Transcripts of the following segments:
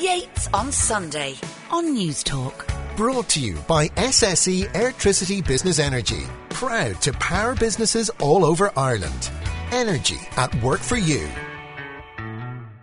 Yates on Sunday on Newstalk. Brought to you by SSE Electricity Business Energy. Proud to power businesses all over Ireland. Energy at work for you.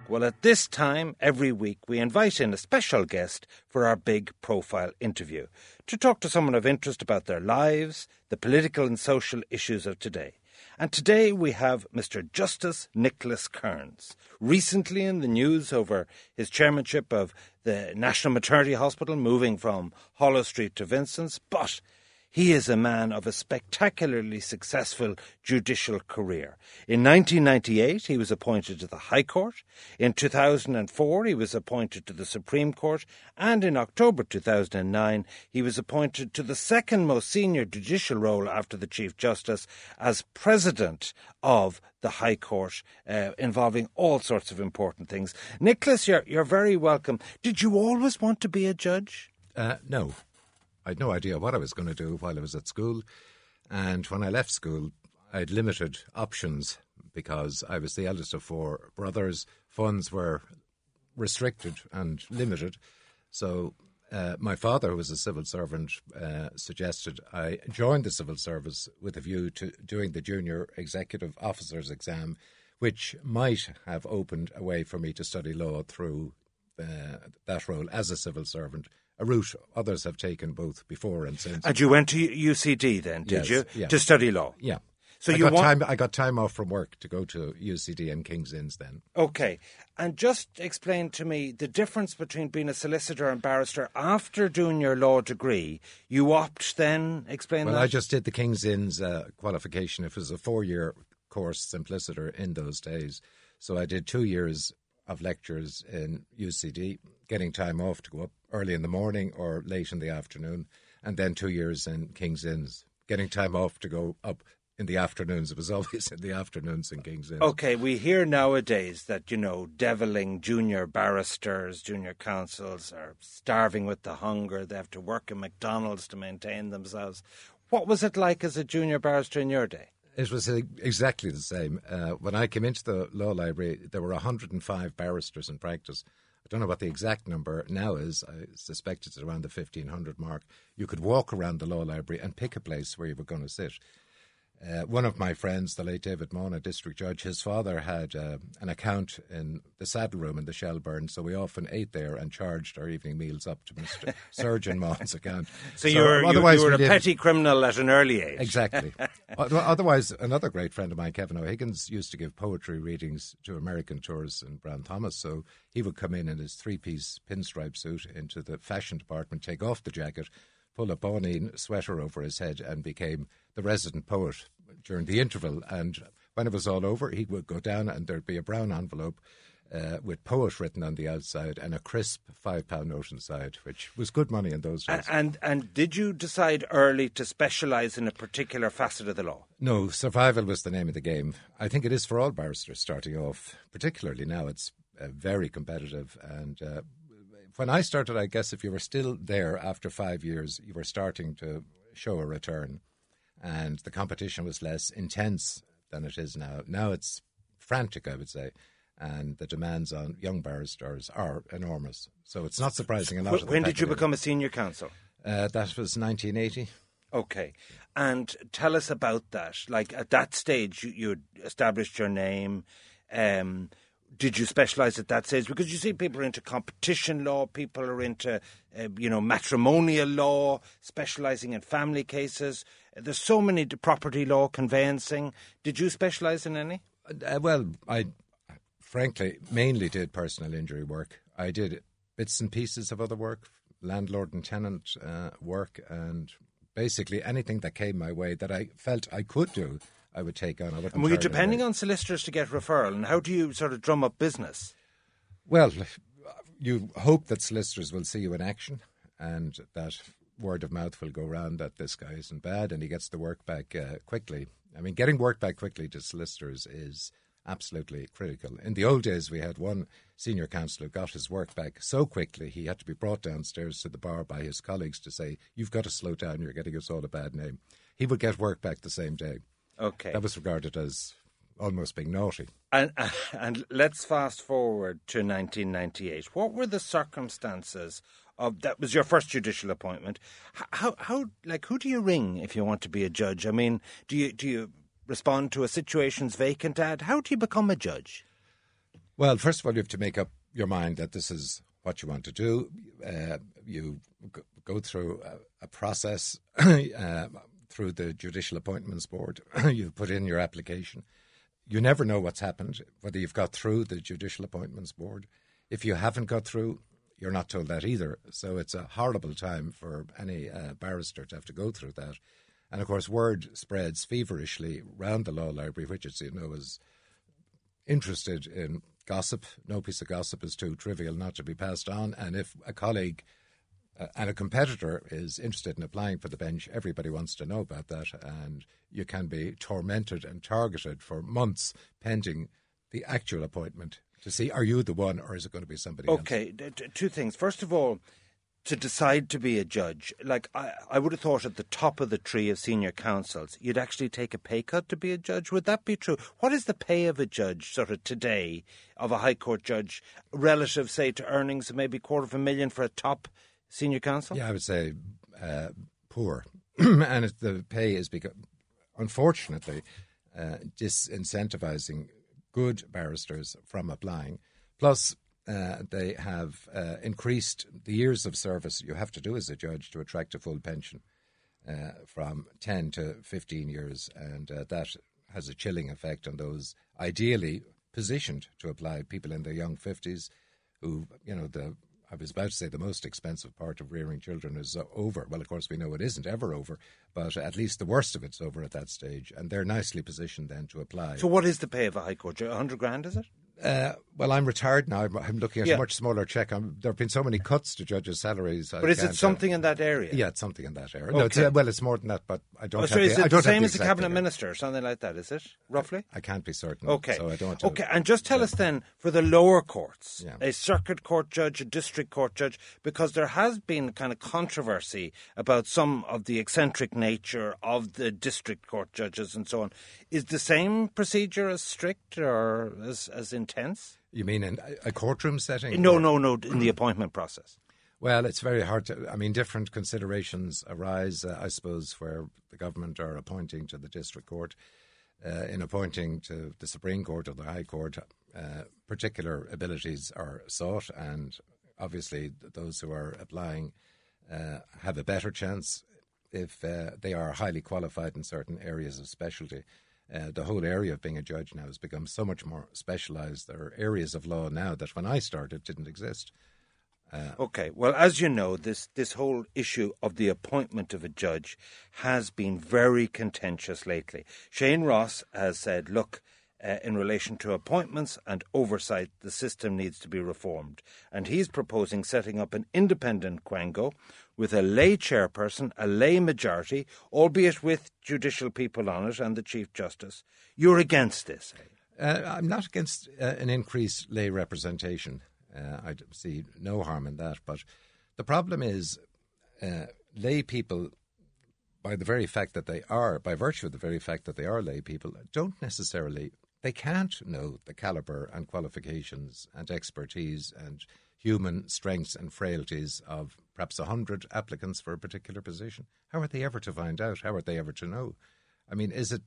Well, at this time every week, we invite in a special guest for our big profile interview to talk to someone of interest about their lives, the political and social issues of today. And today we have Mr. Justice Nicholas Kearns, recently in the news over his chairmanship of the National Maternity Hospital, moving from Holles Street to Vincent's, but he is a man of a spectacularly successful judicial career. In 1998, he was appointed to the High Court. In 2004, he was appointed to the Supreme Court. And in October 2009, he was appointed to the second most senior judicial role after the Chief Justice as President of the High Court, uh, involving all sorts of important things. Nicholas, you're, you're very welcome. Did you always want to be a judge? Uh, no. I had no idea what I was going to do while I was at school. And when I left school, I had limited options because I was the eldest of four brothers. Funds were restricted and limited. So uh, my father, who was a civil servant, uh, suggested I join the civil service with a view to doing the junior executive officer's exam, which might have opened a way for me to study law through uh, that role as a civil servant a route others have taken both before and since. And you went to UCD then, did Yes, you, yeah. to study law? Yeah. So I you got want time. I got time off from work to go to UCD and King's Inns. Then Okay. And just explain to me the difference between being a solicitor and barrister after doing your law degree. You opt then, explain well, that? I just did the King's Inns uh, qualification. It was a four-year course, simpliciter in those days. So I did two years of lectures in UCD, getting time off to go up early in the morning or late in the afternoon, and then two years in King's Inns, getting time off to go up in the afternoons. It was always in the afternoons in King's Inns. Okay, we hear nowadays that, you know, deviling junior barristers, junior counsels are starving with the hunger. They have to work in McDonald's to maintain themselves. What was it like as a junior barrister in your day? It was uh, exactly the same. Uh, when I came into the law library, there were 105 barristers in practice. I don't know what the exact number now is. I suspect it's around the 1500 mark. You could walk around the law library and pick a place where you were going to sit. Uh, one of my friends, the late David Mona, district judge, his father had uh, an account in the saddle room in the Shelburne, so we often ate there and charged our evening meals up to Mr. Surgeon Mona's account. So, you were, otherwise you were we a petty criminal at an early age. Exactly. Otherwise, another great friend of mine, Kevin O'Higgins, used to give poetry readings to American tourists in Brown Thomas. So he would come in in his three piece pinstripe suit into the fashion department, take off the jacket, pull a báinín sweater over his head, and became the resident poet during the interval. And when it was all over, he would go down and there'd be a brown envelope. Uh, with poet written on the outside and a crisp five pound note inside, which was good money in those days. A- And and did you decide early to specialise in a particular facet of the law? No, survival was the name of the game. I think it is for all barristers starting off, particularly now. It's uh, very competitive. And uh, when I started, I guess if you were still there after five years, you were starting to show a return. And the competition was less intense than it is now. Now it's frantic, I would say. And the demands on young barristers are enormous. So it's not surprising a lot Wh- of the When did you become a senior counsel? Uh, that was 1980. Okay. And tell us about that. Like at that stage, you, you established your name. Um, did you specialise at that stage? Because you see, people are into competition law, people are into, uh, you know, matrimonial law, specialising in family cases. There's so many property law, conveyancing. Did you specialise in any? Uh, well, I frankly mainly did personal injury work. I did bits and pieces of other work, landlord and tenant uh, work, and basically anything that came my way that I felt I could do, I would take on. I And were you depending on solicitors to get referral? And how do you sort of drum up business? Well, you hope that solicitors will see you in action, and that word of mouth will go round that this guy isn't bad, and he gets the work back uh, quickly. I mean, getting work back quickly to solicitors is absolutely critical. In the old days, we had one senior counsel got his work back so quickly he had to be brought downstairs to the bar by his colleagues to say, "You've got to slow down. You're getting us all a bad name." He would get work back the same day. Okay. That was regarded as almost being naughty. And, uh, and let's fast forward to 1998. What were the circumstances of that? Was your first judicial appointment? How, how, like, who do you ring if you want to be a judge? I mean, do you do you respond to a situation's vacant ad? How do you become a judge? Well, first of all, you have to make up your mind that this is what you want to do. Uh, you go through a, a process uh, through the Judicial Appointments Board. you put in your application. You never know what's happened, whether you've got through the Judicial Appointments Board. If you haven't got through, you're not told that either. So it's a horrible time for any uh, barrister to have to go through that. And of course, word spreads feverishly round the law library, which, as you know, is interested in gossip. No piece of gossip is too trivial not to be passed on. And if a colleague uh, and a competitor is interested in applying for the bench, everybody wants to know about that. And you can be tormented and targeted for months pending the actual appointment to see are you the one or is it going to be somebody okay, else? Okay, two things. First of all, to decide to be a judge, like I, I would have thought at the top of the tree of senior counsels, you'd actually take a pay cut to be a judge. Would that be true? What is the pay of a judge, sort of today, of a High Court judge, relative, say, to earnings of maybe quarter of a million for a top senior counsel? Yeah, I would say uh, poor. and the pay is because, unfortunately, uh, disincentivizing good barristers from applying. Plus, uh, they have uh, increased the years of service you have to do as a judge to attract a full pension uh, from 10 to 15 years, and uh, that has a chilling effect on those ideally positioned to apply, people in their young 50s who, you know, the I was about to say the most expensive part of rearing children is over. Well, of course, we know it isn't ever over, but at least the worst of it's over at that stage, and they're nicely positioned then to apply. So, what is the pay of a high court? A hundred grand, is it? Uh, well, I'm retired now. I'm, I'm looking at yeah. a much smaller check. I'm, there have been so many cuts to judges' salaries. But I is it something uh, in that area? Yeah, it's something in that area. Okay. No, it's, uh, well, it's more than that, but I don't. Oh, so have is the, it the same as a cabinet minister or something like that? Is it roughly? I, I can't be certain. Okay, so I don't. Okay, and just tell us then for the lower courts, yeah. a circuit court judge, a district court judge, because there has been kind of controversy about some of the eccentric nature of the district court judges and so on. Is the same procedure as strict or as as intense? You mean in a courtroom setting? No, or? no, no, in the appointment process. Well, it's very hard to. I mean, different considerations arise, uh, I suppose, where the government are appointing to the district court. Uh, in appointing to the Supreme Court or the High Court, uh, particular abilities are sought, and obviously those who are applying uh, have a better chance if uh, they are highly qualified in certain areas of specialty uh, the whole area of being a judge now has become so much more specialised. There are areas of law now that when I started didn't exist. Uh, okay, well, as you know, this this whole issue of the appointment of a judge has been very contentious lately. Shane Ross has said, "Look, uh, in relation to appointments and oversight, the system needs to be reformed," and he's proposing setting up an independent quango with a lay chairperson, a lay majority, albeit with judicial people on it and the Chief Justice. You're against this? Eh? Uh, I'm not against uh, an increased lay representation. Uh, I see no harm in that. But the problem is, uh, lay people, by the very fact that they are, by virtue of the very fact that they are lay people, don't necessarily, they can't know the calibre and qualifications and expertise and human strengths and frailties of perhaps a hundred applicants for a particular position. How are they ever to find out? How are they ever to know? I mean, is it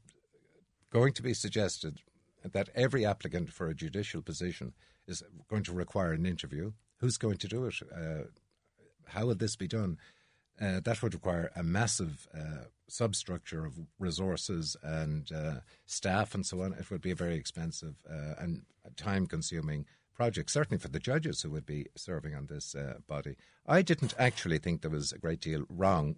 going to be suggested that every applicant for a judicial position is going to require an interview? Who's going to do it? Uh, how would this be done? Uh, that would require a massive uh, substructure of resources and uh, staff and so on. It would be a very expensive uh, and time consuming project, certainly for the judges who would be serving on this uh, body. I didn't actually think there was a great deal wrong,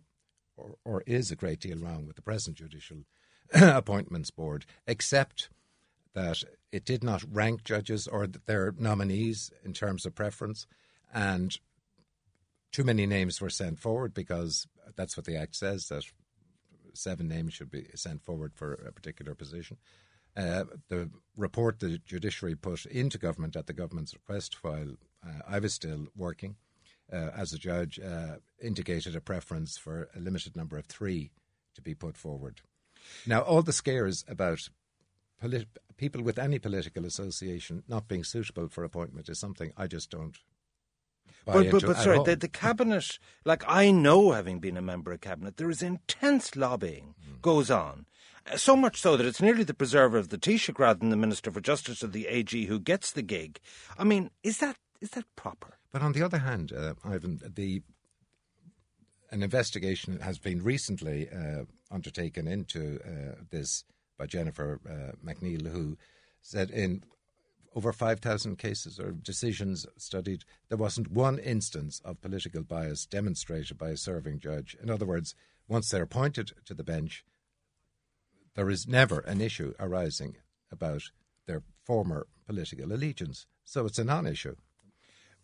or, or is a great deal wrong with the present Judicial Appointments Board, except that it did not rank judges or their nominees in terms of preference, and too many names were sent forward because that's what the Act says that seven names should be sent forward for a particular position. Uh, the report the judiciary put into government at the government's request while uh, I was still working uh, as a judge uh, indicated a preference for a limited number of three to be put forward. Now, all the scares about polit- people with any political association not being suitable for appointment is something I just don't. But, but, but sorry, the, the cabinet, like I know, having been a member of cabinet, there is intense lobbying goes on. So much so that it's nearly the preserver of the Taoiseach rather than the Minister for Justice or the AG who gets the gig. I mean, is that is that proper? But on the other hand, uh, Ivan, the an investigation has been recently uh, undertaken into uh, this by Jennifer uh, MacNeill, who said in over 5,000 cases or decisions studied, there wasn't one instance of political bias demonstrated by a serving judge. In other words, once they're appointed to the bench, there is never an issue arising about their former political allegiance. So it's a non issue.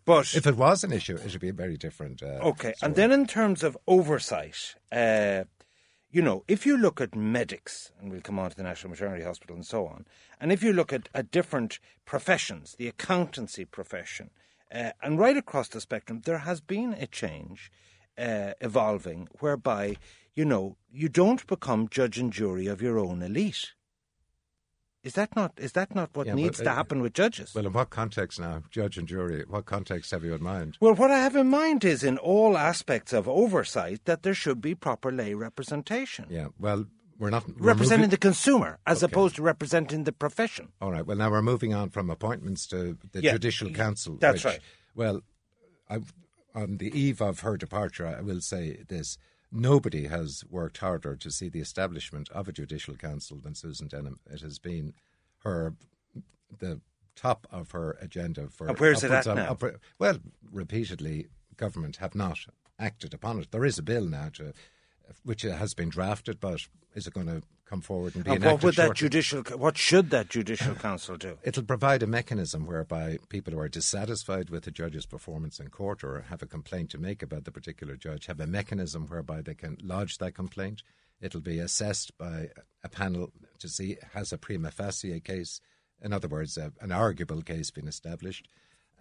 But If it was an issue, it would be a very different. Uh, Okay, and then in terms of oversight, uh, you know, if you look at medics, and we'll come on to the National Maternity Hospital and so on, and if you look at, at different professions, the accountancy profession, uh, and right across the spectrum, there has been a change uh, evolving whereby, you know, you don't become judge and jury of your own elite. Is that not is that not what Yeah, but, needs to uh, happen with judges? Well, in what context now, judge and jury? What context have you in mind? Well, what I have in mind is in all aspects of oversight that there should be proper lay representation. Yeah, well, we're not we're Representing moving- the consumer as Okay. opposed to representing the profession. All right. Well, now we're moving on from appointments to the Yeah, judicial council. that's which- right. Well, I, on the eve of her departure, I will say this: nobody has worked harder to see the establishment of a judicial council than Susan Denham. It has been her the top of her agenda for. And where's it at now? well, repeatedly, government have not acted upon it. There is a bill now to. Which has been drafted, but is it going to come forward and be And what would that shortly? judicial what should that judicial council do? It'll provide a mechanism whereby people who are dissatisfied with the judge's performance in court or have a complaint to make about the particular judge have a mechanism whereby they can lodge that complaint. It'll be assessed by a panel to see has a prima facie case, in other words, a, an arguable case been established.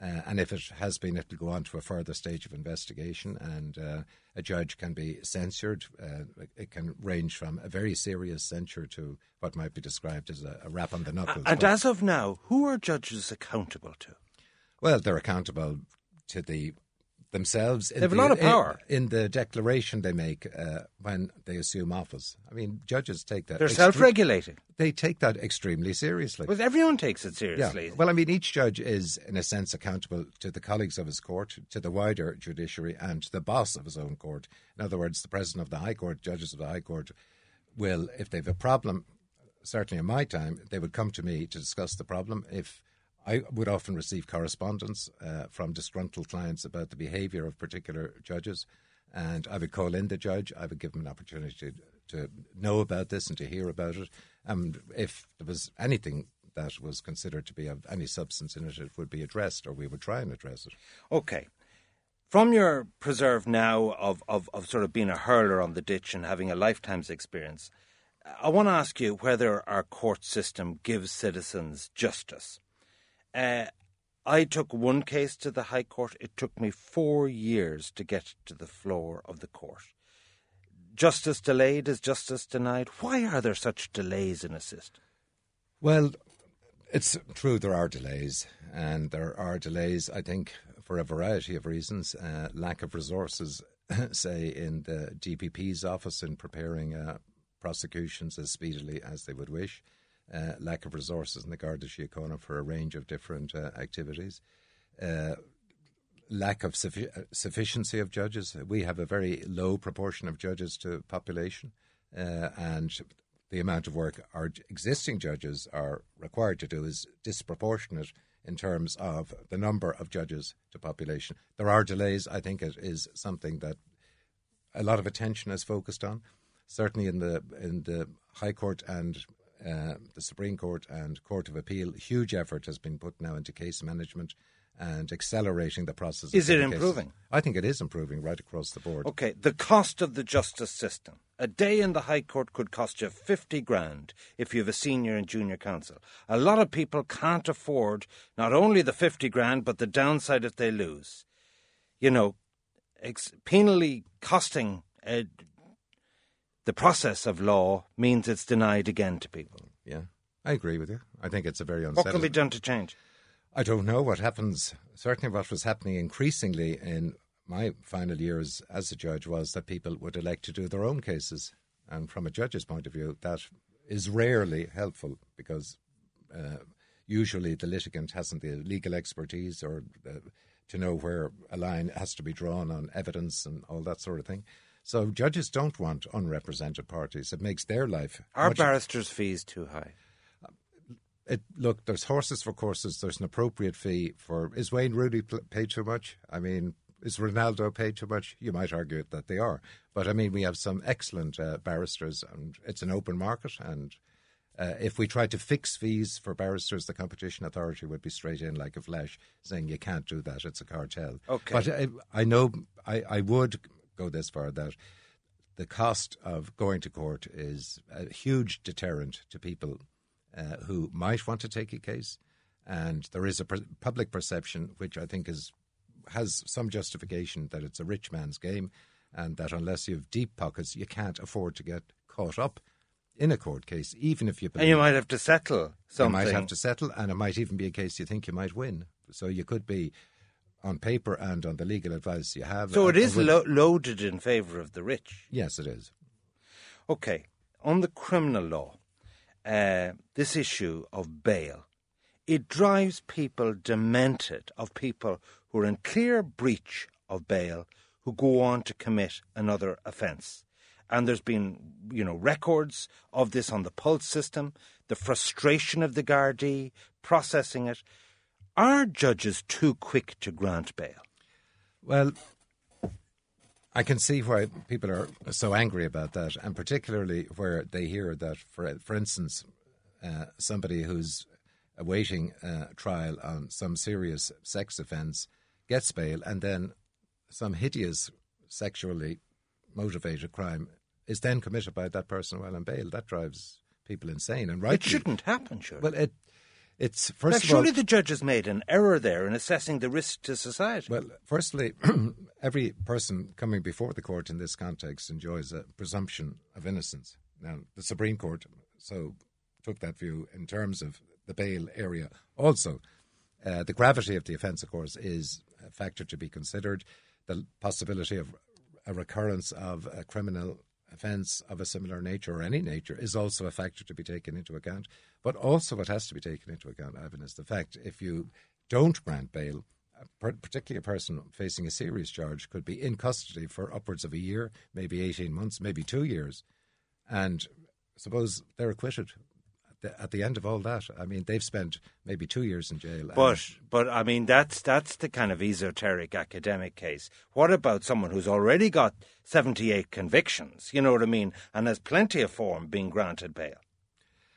Uh, and if it has been, it'll go on to a further stage of investigation, and uh, a judge can be censured. Uh, it can range from a very serious censure to what might be described as a, a rap on the knuckles. And But- as of now, who are judges accountable to? well, they're accountable to the themselves. in They have a lot of power. in, the declaration they make uh, when they assume office. I mean, judges take that. They're extre- self-regulating. They take that extremely seriously. But everyone takes it seriously. Yeah. Well, I mean, each judge is, in a sense, accountable to the colleagues of his court, to the wider judiciary, and to the boss of his own court. In other words, the president of the High Court, judges of the High Court, will, if they have a problem, certainly in my time, they would come to me to discuss the problem. If I would often receive correspondence uh, from disgruntled clients about the behaviour of particular judges, and I would call in the judge. I would give him an opportunity to, to know about this and to hear about it. And if there was anything that was considered to be of any substance in it, it would be addressed, or we would try and address it. Okay. From your preserve now of, of, of sort of being a hurler on the ditch and having a lifetime's experience, I want to ask you whether our court system gives citizens justice. Uh, I took one case to the High Court. It took me four years to get to the floor of the court. Justice delayed is justice denied. Why are there such delays in a system? Well, it's true there are delays, and there are delays, I think, for a variety of reasons. Uh, lack of resources, say, in the DPP's office in preparing uh, prosecutions as speedily as they would wish. Uh, lack of resources in the Garda Síochána for a range of different uh, activities. Uh, lack of suffi- uh, sufficiency of judges. We have a very low proportion of judges to population, uh, and the amount of work our existing judges are required to do is disproportionate in terms of the number of judges to population. There are delays. I think it is something that a lot of attention is focused on. Certainly in the in the High Court and uh, the Supreme Court and Court of Appeal, huge effort has been put now into case management and accelerating the process. Is it cases. improving? I think it is improving right across the board. Okay, the cost of the justice system. A day in the High Court could cost you 50 grand if you have a senior and junior counsel. A lot of people can't afford not only the 50 grand, but the downside if they lose. You know, ex- penally costing uh, the process of law means it's denied again to people. Yeah. I agree with you. I think it's a very unsettling. What can be done to change? I don't know what happens. Certainly, what was happening increasingly in my final years as a judge was that people would elect to do their own cases. And from a judge's point of view, that is rarely helpful because uh, usually the litigant hasn't the legal expertise or the, to know where a line has to be drawn on evidence and all that sort of thing. So judges don't want unrepresented parties. It makes their life Are barristers' fees too high? it, look, there's horses for courses. There's an appropriate fee for. Is Wayne Rooney paid too much? I mean, is Ronaldo paid too much? You might argue that they are, but I mean, we have some excellent uh, barristers, and it's an open market. And uh, if we tried to fix fees for barristers, the competition authority would be straight in like a flash, saying you can't do that. It's a cartel. Okay. but I, I know I, I would go this far that the cost of going to court is a huge deterrent to people uh, who might want to take a case, and there is a per- public perception which I think is has some justification that it's a rich man's game, and that unless you have deep pockets, you can't afford to get caught up in a court case, even if you And you might have to settle you might have to settle, and it might even be a case you think you might win. So you could be on paper and on the legal advice you have. so uh, it is lo- loaded in favour of the rich. Yes, it is. Okay, on the criminal law, uh, this issue of bail, it drives people demented of people who are in clear breach of bail who go on to commit another offence. And there's been, you know, records of this on the pulse system, the frustration of the Gardaí, processing it. Are judges too quick to grant bail? Well, I can see why people are so angry about that, and particularly where they hear that, for for instance, uh, somebody who's awaiting uh, trial on some serious sex offence gets bail, and then some hideous sexually motivated crime is then committed by that person while on bail. That drives people insane, and right. It shouldn't happen, should Well, it it's first of all. surely the judges made an error there in assessing the risk to society. Well, firstly, every person coming before the court in this context enjoys a presumption of innocence. Now, the Supreme Court so took that view in terms of the bail area. Also, uh, the gravity of the offence, of course, is a factor to be considered. The possibility of a recurrence of a criminal of a similar nature or any nature is also a factor to be taken into account. But also, what has to be taken into account, Ivan, is the fact if you don't grant bail, particularly a person facing a serious charge could be in custody for upwards of a year, maybe 18 months, maybe two years. And suppose they're acquitted. At the, at the end of all that, I mean, they've spent maybe two years in jail. But but I mean that's that's the kind of esoteric academic case. What about someone who's already got seventy eight convictions? You know what I mean, and has plenty of form being granted bail.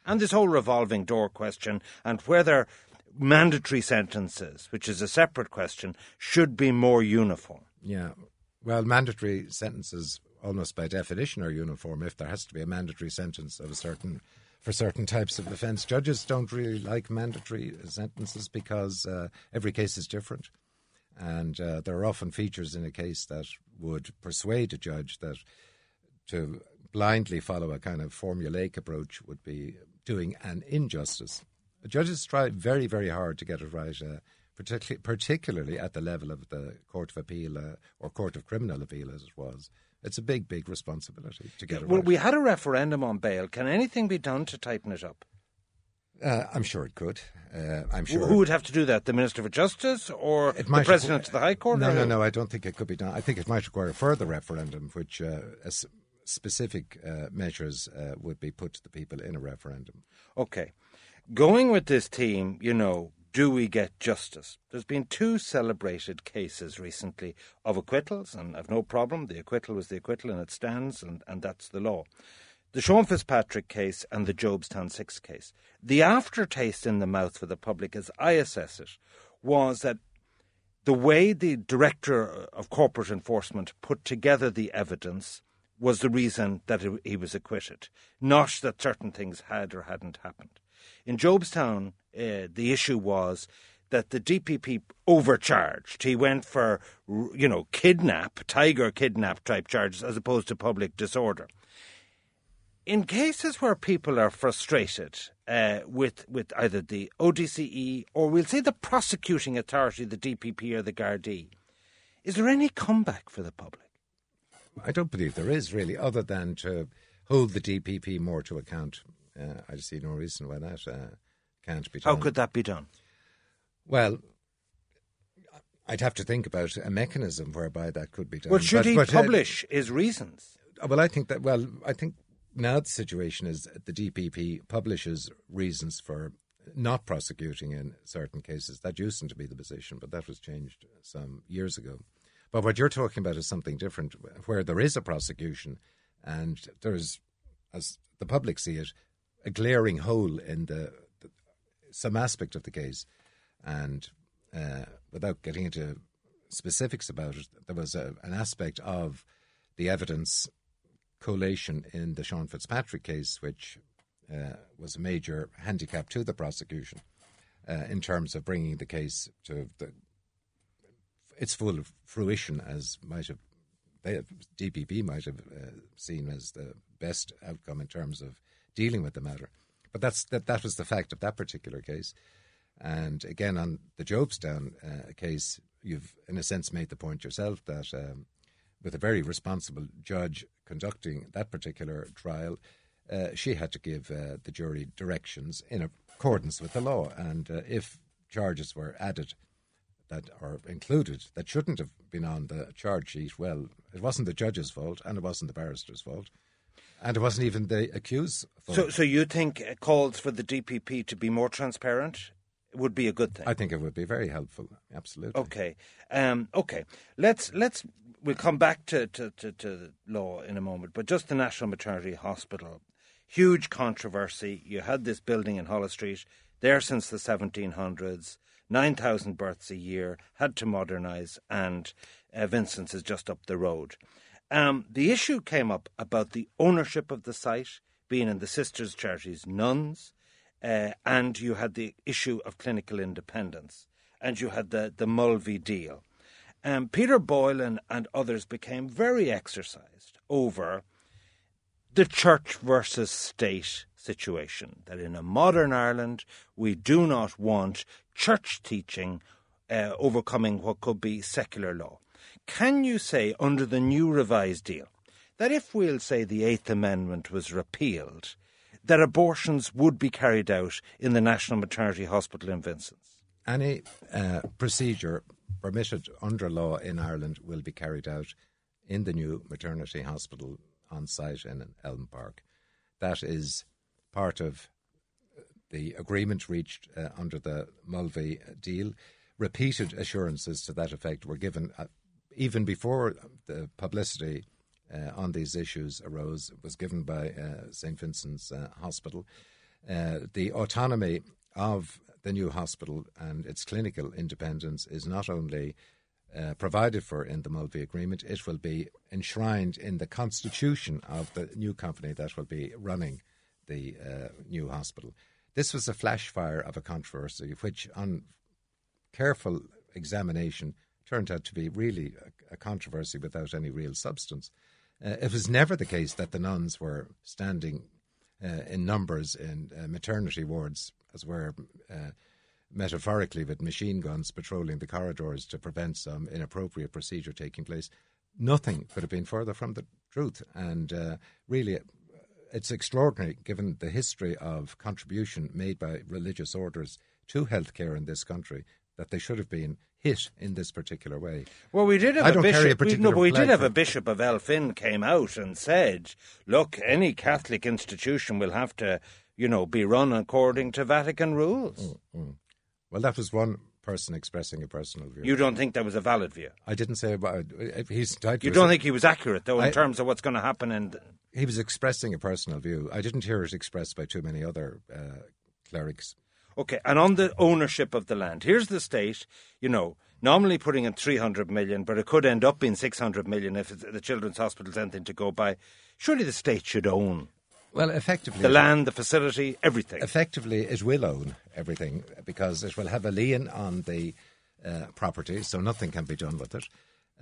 And this whole revolving door question and whether mandatory sentences, which is a separate question, should be more uniform. Yeah. Well, mandatory sentences, almost by definition, are uniform. If there has to be a mandatory sentence of a certain for certain types of offence, judges don't really like mandatory sentences because uh, every case is different, and uh, there are often features in a case that would persuade a judge that to blindly follow a kind of formulaic approach would be doing an injustice. Judges try very, very hard to get it right, uh, particularly, particularly at the level of the Court of Appeal uh, or Court of Criminal Appeal, as it was. It's a big, big responsibility to get it Well, right. we had a referendum on bail. Can anything be done to tighten it up? uh, I'm sure it could. Uh, I'm sure. Who would have to do that? The Minister for Justice or the President of the High Court? No, no, no. I don't think it could be done. I think it might require a further referendum, which uh, as specific uh, measures uh, would be put to the people in a referendum. Okay. Going with this team, you know, do we get justice? There's been two celebrated cases recently of acquittals, and I've no problem. The acquittal was the acquittal, and it stands, and, and that's the law. The Sean Fitzpatrick case and the Jobstown Six case. The aftertaste in the mouth for the public, as I assess it, was that the way the Director of Corporate Enforcement put together the evidence was the reason that he was acquitted, not that certain things had or hadn't happened. In Jobstown, uh, the issue was that the DPP overcharged. He went for, you know, kidnap, tiger kidnap type charges as opposed to public disorder. in cases where people are frustrated uh, with with either the ODCE or we'll say the prosecuting authority, the DPP or the Gardaí, is there any comeback for the public? I don't believe there is really, other than to hold the DPP more to account. Uh, I see no reason why that uh, can't be done. How could that be done? Well, I'd have to think about a mechanism whereby that could be done. Well, should But- he but, uh, publish his reasons? well, I think that. Well, I think now the situation is the DPP publishes reasons for not prosecuting in certain cases. That used to be the position, but that was changed some years ago. But what you're talking about is something different, where there is a prosecution, and there's, as the public see it, a glaring hole in the some aspect of the case, and uh, without getting into specifics about it, there was a, an aspect of the evidence collation in the Sean Fitzpatrick case, which uh, was a major handicap to the prosecution uh, in terms of bringing the case to the, its full fruition, as might have they, DPP might have uh, seen as the best outcome in terms of dealing with the matter. But that's that. That was the fact of that particular case. And again, on the Jobstown uh, case, you've in a sense made the point yourself that um, with a very responsible judge conducting that particular trial, uh, she had to give uh, the jury directions in accordance with the law. And uh, if charges were added that are included that shouldn't have been on the charge sheet, well, it wasn't the judge's fault and it wasn't the barrister's fault. And it wasn't even the accused's fault. So, so you think calls for the DPP to be more transparent would be a good thing? I think it would be very helpful, absolutely. Okay, um, okay. Let's let's we'll come back to, to, to, to law in a moment, but just the National Maternity Hospital, huge controversy. You had this building in Holles Street there since the 1700s, nine thousand births a year, had to modernise, and uh, Vincent's is just up the road. Um, the issue came up about the ownership of the site being in the Sisters Charities nuns, uh, and you had the issue of clinical independence, and you had the, the Mulvey deal. Um, Peter Boylan and others became very exercised over the church versus state situation. That in a modern Ireland, we do not want church teaching uh, overcoming what could be secular law. Can you say, under the new revised deal, that if we'll say the Eighth Amendment was repealed, that abortions would be carried out in the National Maternity Hospital in Vincent's? Any uh, procedure permitted under law in Ireland will be carried out in the new maternity hospital on site in Elm Park. That is part of the agreement reached uh, under the Mulvey deal. Repeated assurances to that effect were given even before the publicity uh, on these issues arose. Was given by uh, St. Vincent's uh, Hospital. Uh, the autonomy of the new hospital and its clinical independence is not only uh, provided for in the Mulvey Agreement, it will be enshrined in the constitution of the new company that will be running the uh, new hospital. This was a flash fire of a controversy, which, on careful examination, turned out to be really a, a controversy without any real substance. Uh, it was never the case that the nuns were standing uh, in numbers in uh, maternity wards, as were uh, metaphorically with machine guns patrolling the corridors to prevent some inappropriate procedure taking place. Nothing could have been further from the truth. And uh, really, it's extraordinary given the history of contribution made by religious orders to healthcare in this country that they should have been hit in this particular way. Well, we did have I a carry a bishop. we, no, but we did have a bishop of Elphin came out and said, "Look, any Catholic institution will have to, you know, be run according to Vatican rules." Mm, mm. Well, that was one person expressing a personal view. You don't think that was a valid view? I didn't say about uh, if he's You don't think he was accurate, though, in I- terms of what's going to happen? And he was expressing a personal view. I didn't hear it expressed by too many other uh, clerics. Okay, and on the ownership of the land, here's the state. You know, normally putting in three hundred million, but it could end up being six hundred million if it's, the children's hospital's anything to go by. Surely the state should own Well, effectively, the land, the facility, everything. effectively it will own everything because it will have a lien on the uh, property, so nothing can be done with it.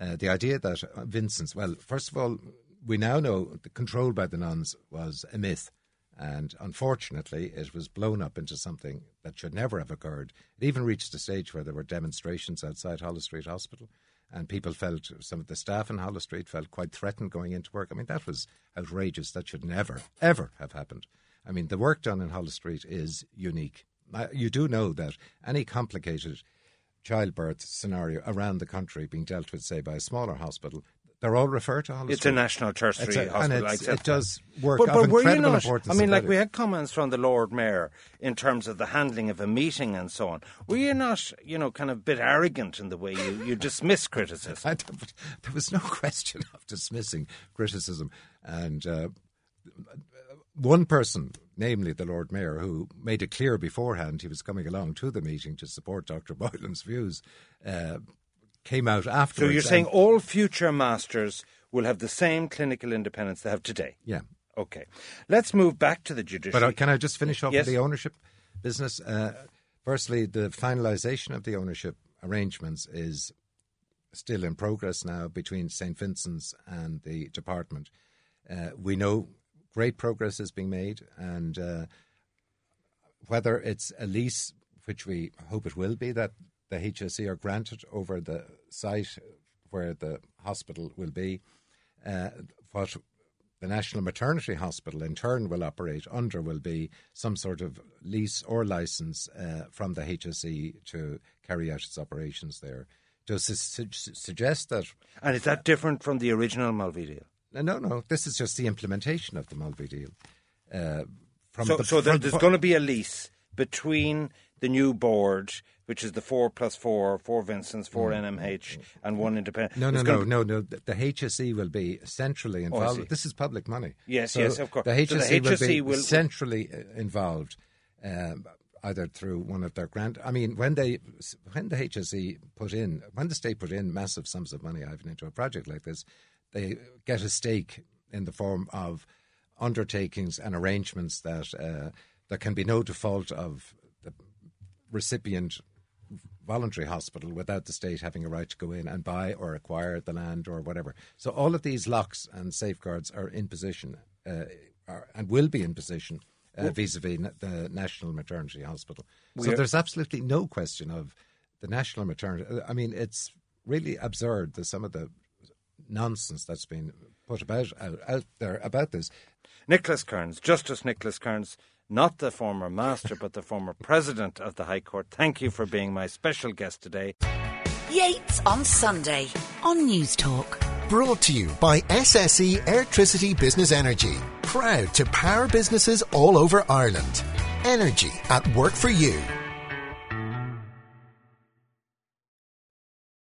Uh, the idea that Vincent's, well, first of all, we now know the control by the nuns was a myth. And unfortunately, it was blown up into something that should never have occurred. It even reached a stage where there were demonstrations outside Holles Street Hospital, and people felt, some of the staff in Holles Street felt quite threatened going into work. I mean, that was outrageous. That should never, ever have happened. I mean, the work done in Holles Street is unique. You do know that any complicated childbirth scenario around the country being dealt with, say, by a smaller hospital, they're all referred to Holles It's Street. a national tertiary It's a- hospital. and it's- it does work But, of but were you not? importance I mean, like we had comments from the Lord Mayor in terms of the handling of a meeting and so on. Were you not, you know, kind of a bit arrogant in the way you, you dismiss criticism? I there was no question of dismissing criticism. And uh, one person, namely the Lord Mayor, who made it clear beforehand he was coming along to the meeting to support Dr. Boylan's views, uh, came out after. So you're saying all future masters will have the same clinical independence they have today? Yeah. Okay. Let's move back to the judiciary. But uh, can I just finish off Yes. with the ownership business? Uh, firstly, the finalisation of the ownership arrangements is still in progress now between St Vincent's and the department. Uh, we know great progress is being made, and uh, whether it's a lease, which we hope it will be, that the HSE are granted over the site where the hospital will be, uh, what the National Maternity Hospital in turn will operate under will be some sort of lease or license uh, from the HSE to carry out its operations there. Does this su- su- suggest that? and is that different from the original Mulvey deal? No, no, this is just the implementation of the Mulvey deal. Uh, from So, the, so there, from- there's going to be a lease between the new board, which is the four plus four, four Vincents, four NMH, and one independent. Mm. No, no, no, no, no. The HSE will be centrally involved. see. this is public money. Yes, yes, of course. The HSE, will be centrally uh, involved, um, either through one of their grant. I mean, when they, when the HSE put in, when the state put in massive sums of money, Ivan, into a project like this, they get a stake in the form of undertakings and arrangements that uh, there can be no default of the recipient voluntary hospital without the state having a right to go in and buy or acquire the land or whatever. So all of these locks and safeguards are in position uh, are, and will be in position uh, vis-a-vis na- the National Maternity Hospital. So there's absolutely no question of the National Maternity. I mean, it's really absurd that some of the nonsense that's been put about out, out there about this. Nicholas Kearns, Justice Nicholas Kearns, not the former master, but the former president of the High Court. Thank you for being my special guest today. Yates on Sunday on Newstalk. Brought to you by SSE Electricity Business Energy. Proud to power businesses all over Ireland. Energy at work for you.